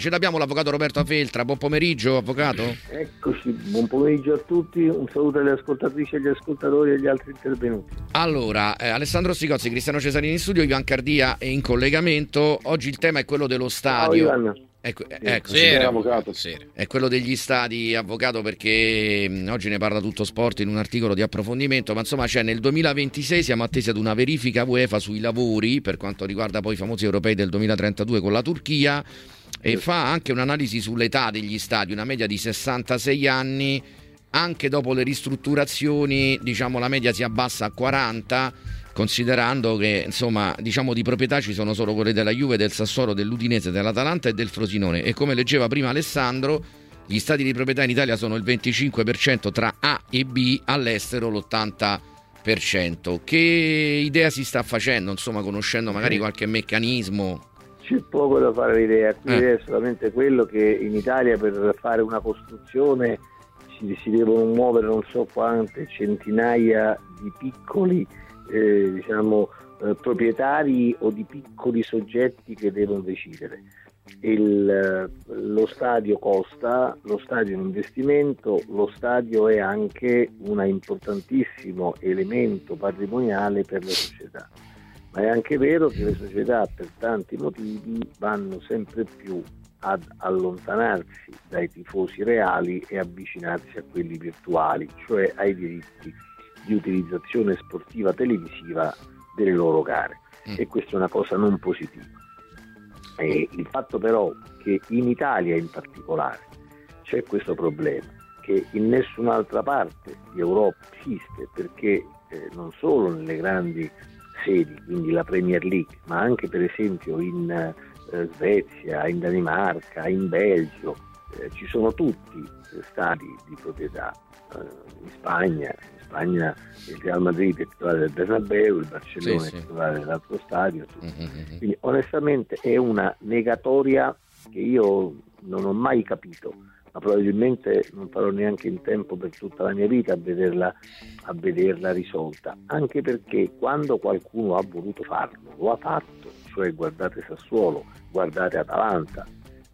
Ce l'abbiamo l'avvocato Roberto Feltra, buon pomeriggio avvocato. Eccoci, buon pomeriggio a tutti, un saluto alle ascoltatrici, agli ascoltatori e agli altri intervenuti. Allora, eh, Alessandro Sticozzi, Cristiano Cesarini in studio, Ivan Cardia è in collegamento, oggi il tema è quello dello stadio. Ciao Ivan. Ecco, ecco, Sì, avvocato. Sì. È quello degli stadi, avvocato, perché mh, oggi ne parla tutto sport in un articolo di approfondimento, ma insomma c'è nel 2026 siamo attesi ad una verifica UEFA sui lavori per quanto riguarda poi i famosi europei del 2032 con la Turchia e fa anche un'analisi sull'età degli stadi, una media di 66 anni, anche dopo le ristrutturazioni, diciamo la media si abbassa a 40 considerando che insomma diciamo di proprietà ci sono solo quelle della Juve, del Sassuolo, dell'Udinese, dell'Atalanta e del Frosinone e come leggeva prima Alessandro gli stati di proprietà in Italia sono il 25% tra A e B, all'estero l'80%. Che idea si sta facendo, insomma, conoscendo magari qualche meccanismo? C'è poco da fare l'idea, qui Eh. è solamente quello che in Italia per fare una costruzione si, si devono muovere non so quante centinaia di piccoli eh, diciamo, eh, proprietari o di piccoli soggetti che devono decidere. Il, eh, lo stadio costa, lo stadio è un investimento, lo stadio è anche un importantissimo elemento patrimoniale per le società. Ma è anche vero che le società per tanti motivi vanno sempre più ad allontanarsi dai tifosi reali e avvicinarsi a quelli virtuali, cioè ai diritti di utilizzazione sportiva televisiva delle loro gare. Mm. E questa è una cosa non positiva. E il fatto però che in Italia in particolare c'è questo problema che in nessun'altra parte di Europa esiste perché eh, non solo nelle grandi sedi, quindi la Premier League, ma anche per esempio in eh, Svezia, in Danimarca, in Belgio, eh, ci sono tutti eh, stadi di proprietà. Eh, in Spagna, in Spagna il Real Madrid è titolare del Bernabeu, il Barcellona Sì, sì. è titolare dell'altro stadio. Mhm. Quindi onestamente è una negatoria che io non ho mai capito, ma probabilmente non farò neanche in tempo per tutta la mia vita a vederla, a vederla risolta, anche perché quando qualcuno ha voluto farlo, lo ha fatto, cioè guardate Sassuolo, guardate Atalanta.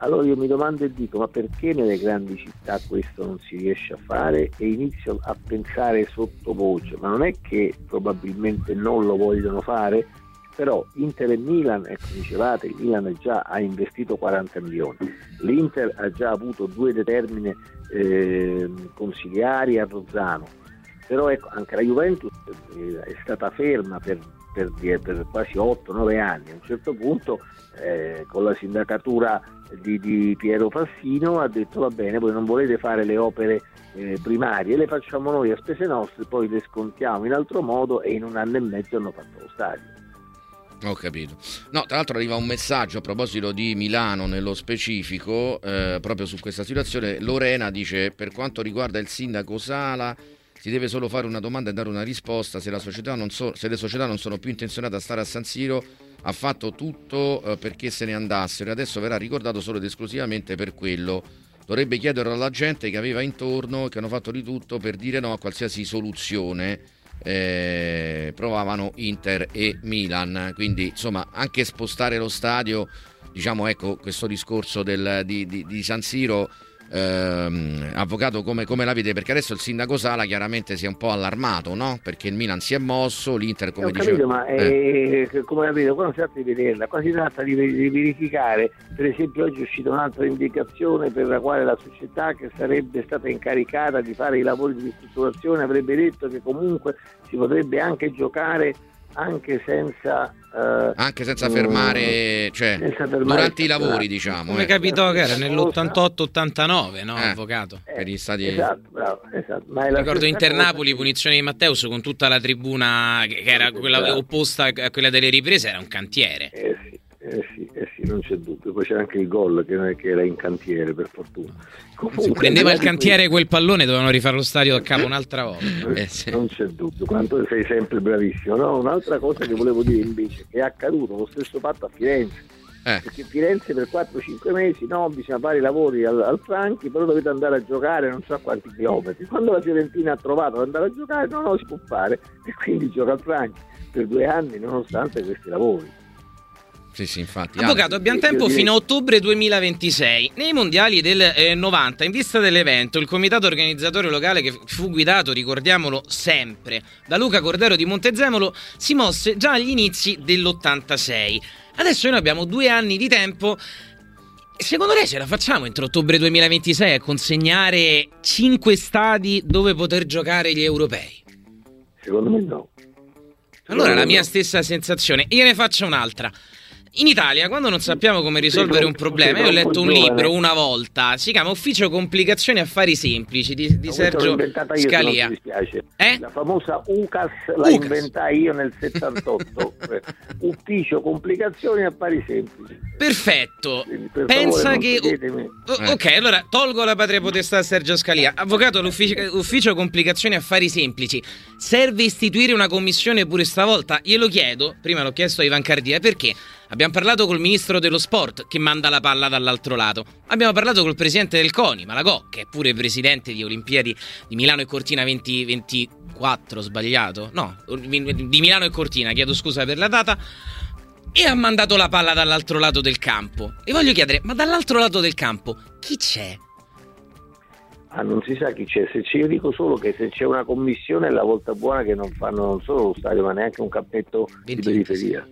Allora io mi domando e dico, ma perché nelle grandi città questo non si riesce a fare? E inizio a pensare sottovoce, ma non è che probabilmente non lo vogliono fare? Però Inter e Milan, ecco dicevate, il Milan già ha investito 40 milioni, l'Inter ha già avuto due determine eh, consigliari a Rozzano, però ecco, anche la Juventus eh, è stata ferma per, per, per quasi 8-9 anni, a un certo punto eh, con la sindacatura di, di Piero Fassino ha detto va bene, voi non volete fare le opere eh, primarie, le facciamo noi a spese nostre, poi le scontiamo in altro modo e in un anno e mezzo hanno fatto lo stadio. Ho capito. No, tra l'altro arriva un messaggio a proposito di Milano nello specifico, eh, proprio su questa situazione. Lorena dice: Per quanto riguarda il sindaco Sala, si deve solo fare una domanda e dare una risposta. Se, so- se le società non sono più intenzionate a stare a San Siro, ha fatto tutto eh, perché se ne andassero e adesso verrà ricordato solo ed esclusivamente per quello. Dovrebbe chiederlo alla gente che aveva intorno, che hanno fatto di tutto per dire no a qualsiasi soluzione eh, provavano Inter e Milan. Quindi, insomma, anche spostare lo stadio, diciamo, ecco, questo discorso del- di, di- di San Siro. Ehm, avvocato come, come la vede perché adesso il sindaco Sala chiaramente si è un po' allarmato no? perché il Milan si è mosso l'Inter come Eh, ho diceva capito, ma eh, eh, come capito, qua non si tratta di vederla, qua si tratta di, di verificare. Per esempio oggi è uscita un'altra indicazione per la quale la società che sarebbe stata incaricata di fare i lavori di ristrutturazione avrebbe detto che comunque si potrebbe anche giocare anche senza... eh, anche senza mm, fermare cioè senza fermare durante i lavori diciamo Come eh, capitò che era Cosa? nell'88-89, no, Eh. avvocato? Eh, per gli stati Esatto, bravo, esatto. Ma è la Ricordo stessa Inter cosa punizione di Matteus con tutta la tribuna che che era quella opposta a quella delle riprese, era un cantiere. Eh sì, eh sì, eh non c'è dubbio. Poi c'era anche il gol che, che era in cantiere, per fortuna. Se Comunque, prendeva al il cantiere quel pallone dovevano rifare lo stadio da capo un'altra volta. questo, Eh, sì. Non c'è dubbio, quanto sei sempre bravissimo. No, un'altra cosa che volevo dire invece, che è accaduto lo stesso fatto a Firenze. Eh. Perché Firenze per 4-5 mesi no, bisogna fare i lavori al, al Franchi, però dovete andare a giocare non so quanti chilometri. Quando la Fiorentina ha trovato ad andare a giocare, no, no, si può fare, e quindi gioca al Franchi per due anni nonostante questi lavori. Sì, sì, infatti. Avvocato, abbiamo tempo fino a ottobre 2026. Nei mondiali del eh, 90, in vista dell'evento, il comitato organizzatore locale che fu guidato, ricordiamolo sempre, da Luca Cordero di Montezemolo, si mosse già agli inizi dell'86. Adesso noi abbiamo due anni di tempo. Secondo lei ce la facciamo entro ottobre 2026 a consegnare 5 stadi dove poter giocare gli europei? Secondo me no. Allora, la mia stessa sensazione. Io ne faccio un'altra. In Italia, quando non sappiamo come risolvere un problema, io ho letto un libro una volta, si chiama Ufficio Complicazioni Affari Semplici di, di Sergio Scalia. Eh? La famosa UCAS la UCAS. inventai io nel 78. Ufficio Complicazioni Affari Semplici. Perfetto. Per Pensa che. Oh, ok, allora tolgo la patria potestà a Sergio Scalia. Avvocato, l'ufficio Complicazioni Affari Semplici. Serve istituire una commissione pure stavolta? Glielo chiedo. Prima l'ho chiesto a Ivan Cardia perché Abbiamo parlato col ministro dello sport che manda la palla dall'altro lato. Abbiamo parlato col presidente del CONI, Malagò, che è pure presidente di Olimpiadi di Milano e Cortina 2024, sbagliato? No, di Milano e Cortina, chiedo scusa per la data. E ha mandato la palla dall'altro lato del campo. E voglio chiedere, ma dall'altro lato del campo chi c'è? Ah, non si sa chi c'è, se ci, io dico solo che se c'è una commissione è la volta buona che non fanno non solo lo stadio ma neanche un campetto di periferia.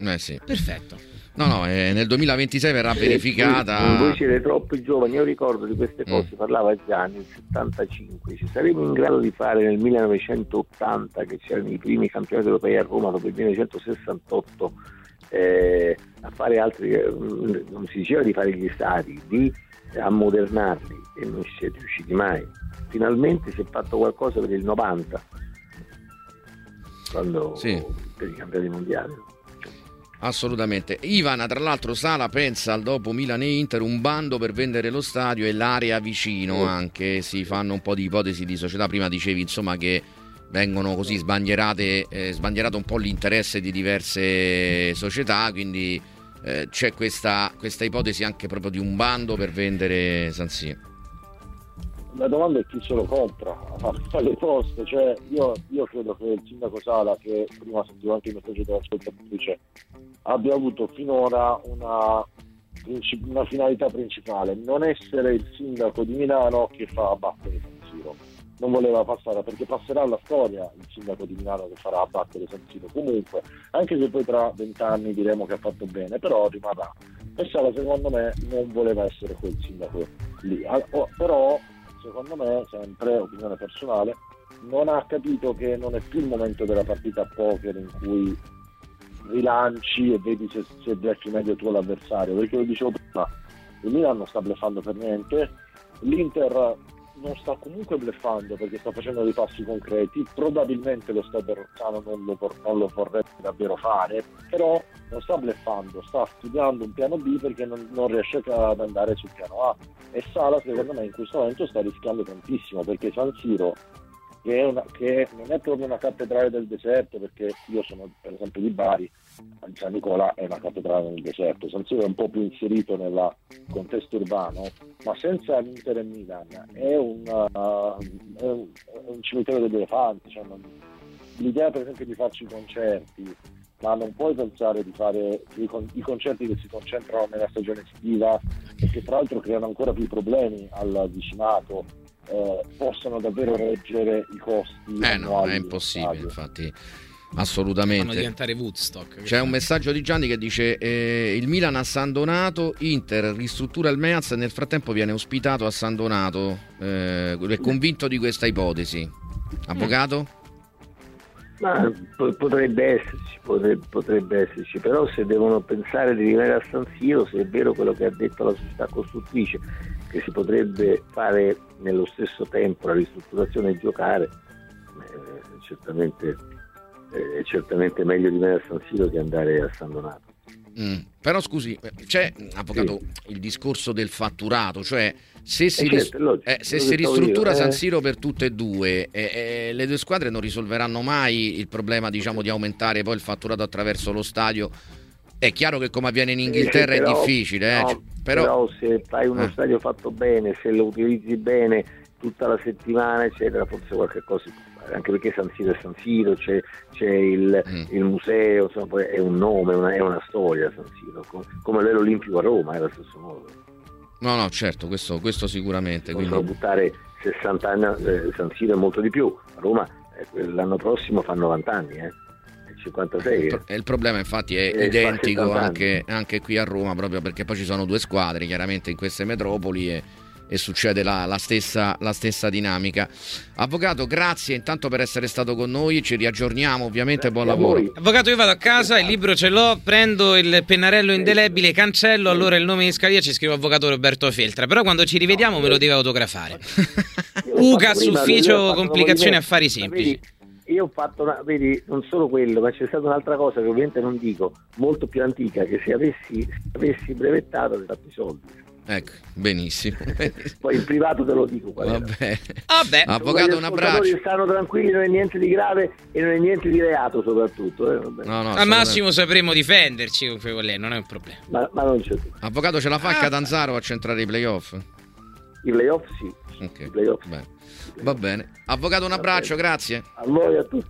Eh sì. Perfetto. No, no, eh, nel 2026 verrà verificata. Voi, siete troppo giovani, io ricordo di queste mm. cose, mm. parlava già nel 75, ci saremo in grado di fare nel 1980, che c'erano i primi campionati europei a Roma, dopo il 1968, eh, a fare altri, eh, non si diceva di fare gli stati, di ammodernarli e non ci siete riusciti mai. Finalmente si è fatto qualcosa per il 90, quando, sì. per i campionati mondiali. Assolutamente. Ivana, tra l'altro, Sala pensa al dopo Milan e Inter un bando per vendere lo stadio e l'area vicino anche. Si fanno un po' di ipotesi di società. Prima dicevi insomma che vengono così sbandierate, eh, sbandierato un po' l'interesse di diverse società, quindi eh, c'è questa, questa ipotesi anche proprio di un bando per vendere San Siro la domanda è chi se lo compra fa le poste cioè io, io, credo che il sindaco Sala che prima sentivo anche il messaggio dell'ascoltatrice abbia avuto finora una, una, finalità principale non essere il sindaco di Milano che fa abbattere San Siro. Non voleva passare perché passerà alla storia il sindaco di Milano che farà abbattere San Siro comunque anche se poi tra vent'anni diremo che ha fatto bene però rimarrà. E Sala secondo me non voleva essere quel sindaco lì. Però secondo me, sempre opinione personale, non ha capito che non è più il momento della partita a poker in cui rilanci e vedi se, se becchi meglio tu l'avversario, perché lo dicevo prima, il Milan non sta bleffando per niente, l'Inter non sta comunque bleffando perché sta facendo dei passi concreti, probabilmente lo stadio Rozzano non lo, non lo, vorrebbe davvero fare, però non sta bleffando, sta studiando un piano B perché non, non riesce ad andare sul piano A. E Sala secondo me in questo momento sta rischiando tantissimo perché San Siro che, una, che non è proprio una cattedrale del deserto perché io sono per esempio di Bari San Nicola è una cattedrale nel deserto, San Siro è un po' più inserito nel contesto urbano, ma senza l'Inter e Milan è un, uh, è un, è un cimitero degli elefanti. Cioè non, l'idea per esempio di farci concerti, ma non puoi pensare di fare i concerti che si concentrano nella stagione estiva e che tra l'altro creano ancora più problemi al vicinato eh, possano davvero reggere i costi. Eh no, è impossibile, infatti. Assolutamente. Fanno diventare Woodstock. C'è un messaggio di Gianni che dice: eh, Il Milan a San Donato, Inter ristruttura il Meaz e nel frattempo viene ospitato a San Donato. Eh, è convinto di questa ipotesi. Avvocato? Ma potrebbe esserci, potrebbe, potrebbe, esserci, però se devono pensare di rimanere a San Siro, se è vero quello che ha detto la società costruttrice, che si potrebbe fare nello stesso tempo la ristrutturazione e giocare, eh, certamente è certamente meglio rimanere a San Siro che andare a San Donato. Mm. Però scusi, c'è, avvocato, sì. il discorso del fatturato, cioè se si, eh certo, eh, se si ristruttura io, San eh. Siro per tutte e due, eh, eh, le due squadre non risolveranno mai il problema diciamo, di aumentare poi il fatturato attraverso lo stadio. È chiaro che come avviene in Inghilterra però, è difficile, eh, no, però... però... se fai uno stadio fatto bene, se lo utilizzi bene tutta la settimana, eccetera, forse qualche cosa si può anche perché San Siro è San Siro, c'è, c'è il, mm. il, museo, insomma, poi è un nome, una, è una storia San Siro, come, come l'Olimpico a Roma, è allo stesso modo. No, no, certo, questo, questo sicuramente. Possono quindi... buttare 60 anni, eh, San Siro è molto di più, a Roma eh, l'anno prossimo fa 90 anni, eh. 56. Il, il problema infatti è, è identico anche, anche, qui a Roma, proprio perché poi ci sono due squadre chiaramente in queste metropoli e, e succede la, la, stessa, la, stessa, dinamica. Avvocato, grazie intanto per essere stato con noi, ci riaggiorniamo ovviamente, buon lavoro. Avvocato, io vado a casa, il libro ce l'ho, prendo il pennarello indelebile, cancello allora il nome di Scalia ci scrivo Avvocato Roberto Feltra, però quando ci rivediamo me lo deve autografare. UCAS, ufficio complicazioni affari semplici io ho fatto una, vedi, non solo quello, ma c'è stata un'altra cosa che ovviamente non dico, molto più antica, che se avessi, se avessi brevettato avrei fatto i soldi. Ecco, benissimo. Poi in privato te lo dico. Vabbè. Vabbè. Avvocato, un abbraccio. stanno tranquilli, non è niente di grave e non è niente di reato soprattutto. Eh? No, no, Al massimo sapremo difenderci con lei, non è un problema. Ma, ma non c'è Avvocato, ce la fa ah. Catanzaro a centrare i playoff? I playoff sì. Ok. I playoff. Beh. Va bene. Avvocato, un abbraccio, grazie. A voi a tutti.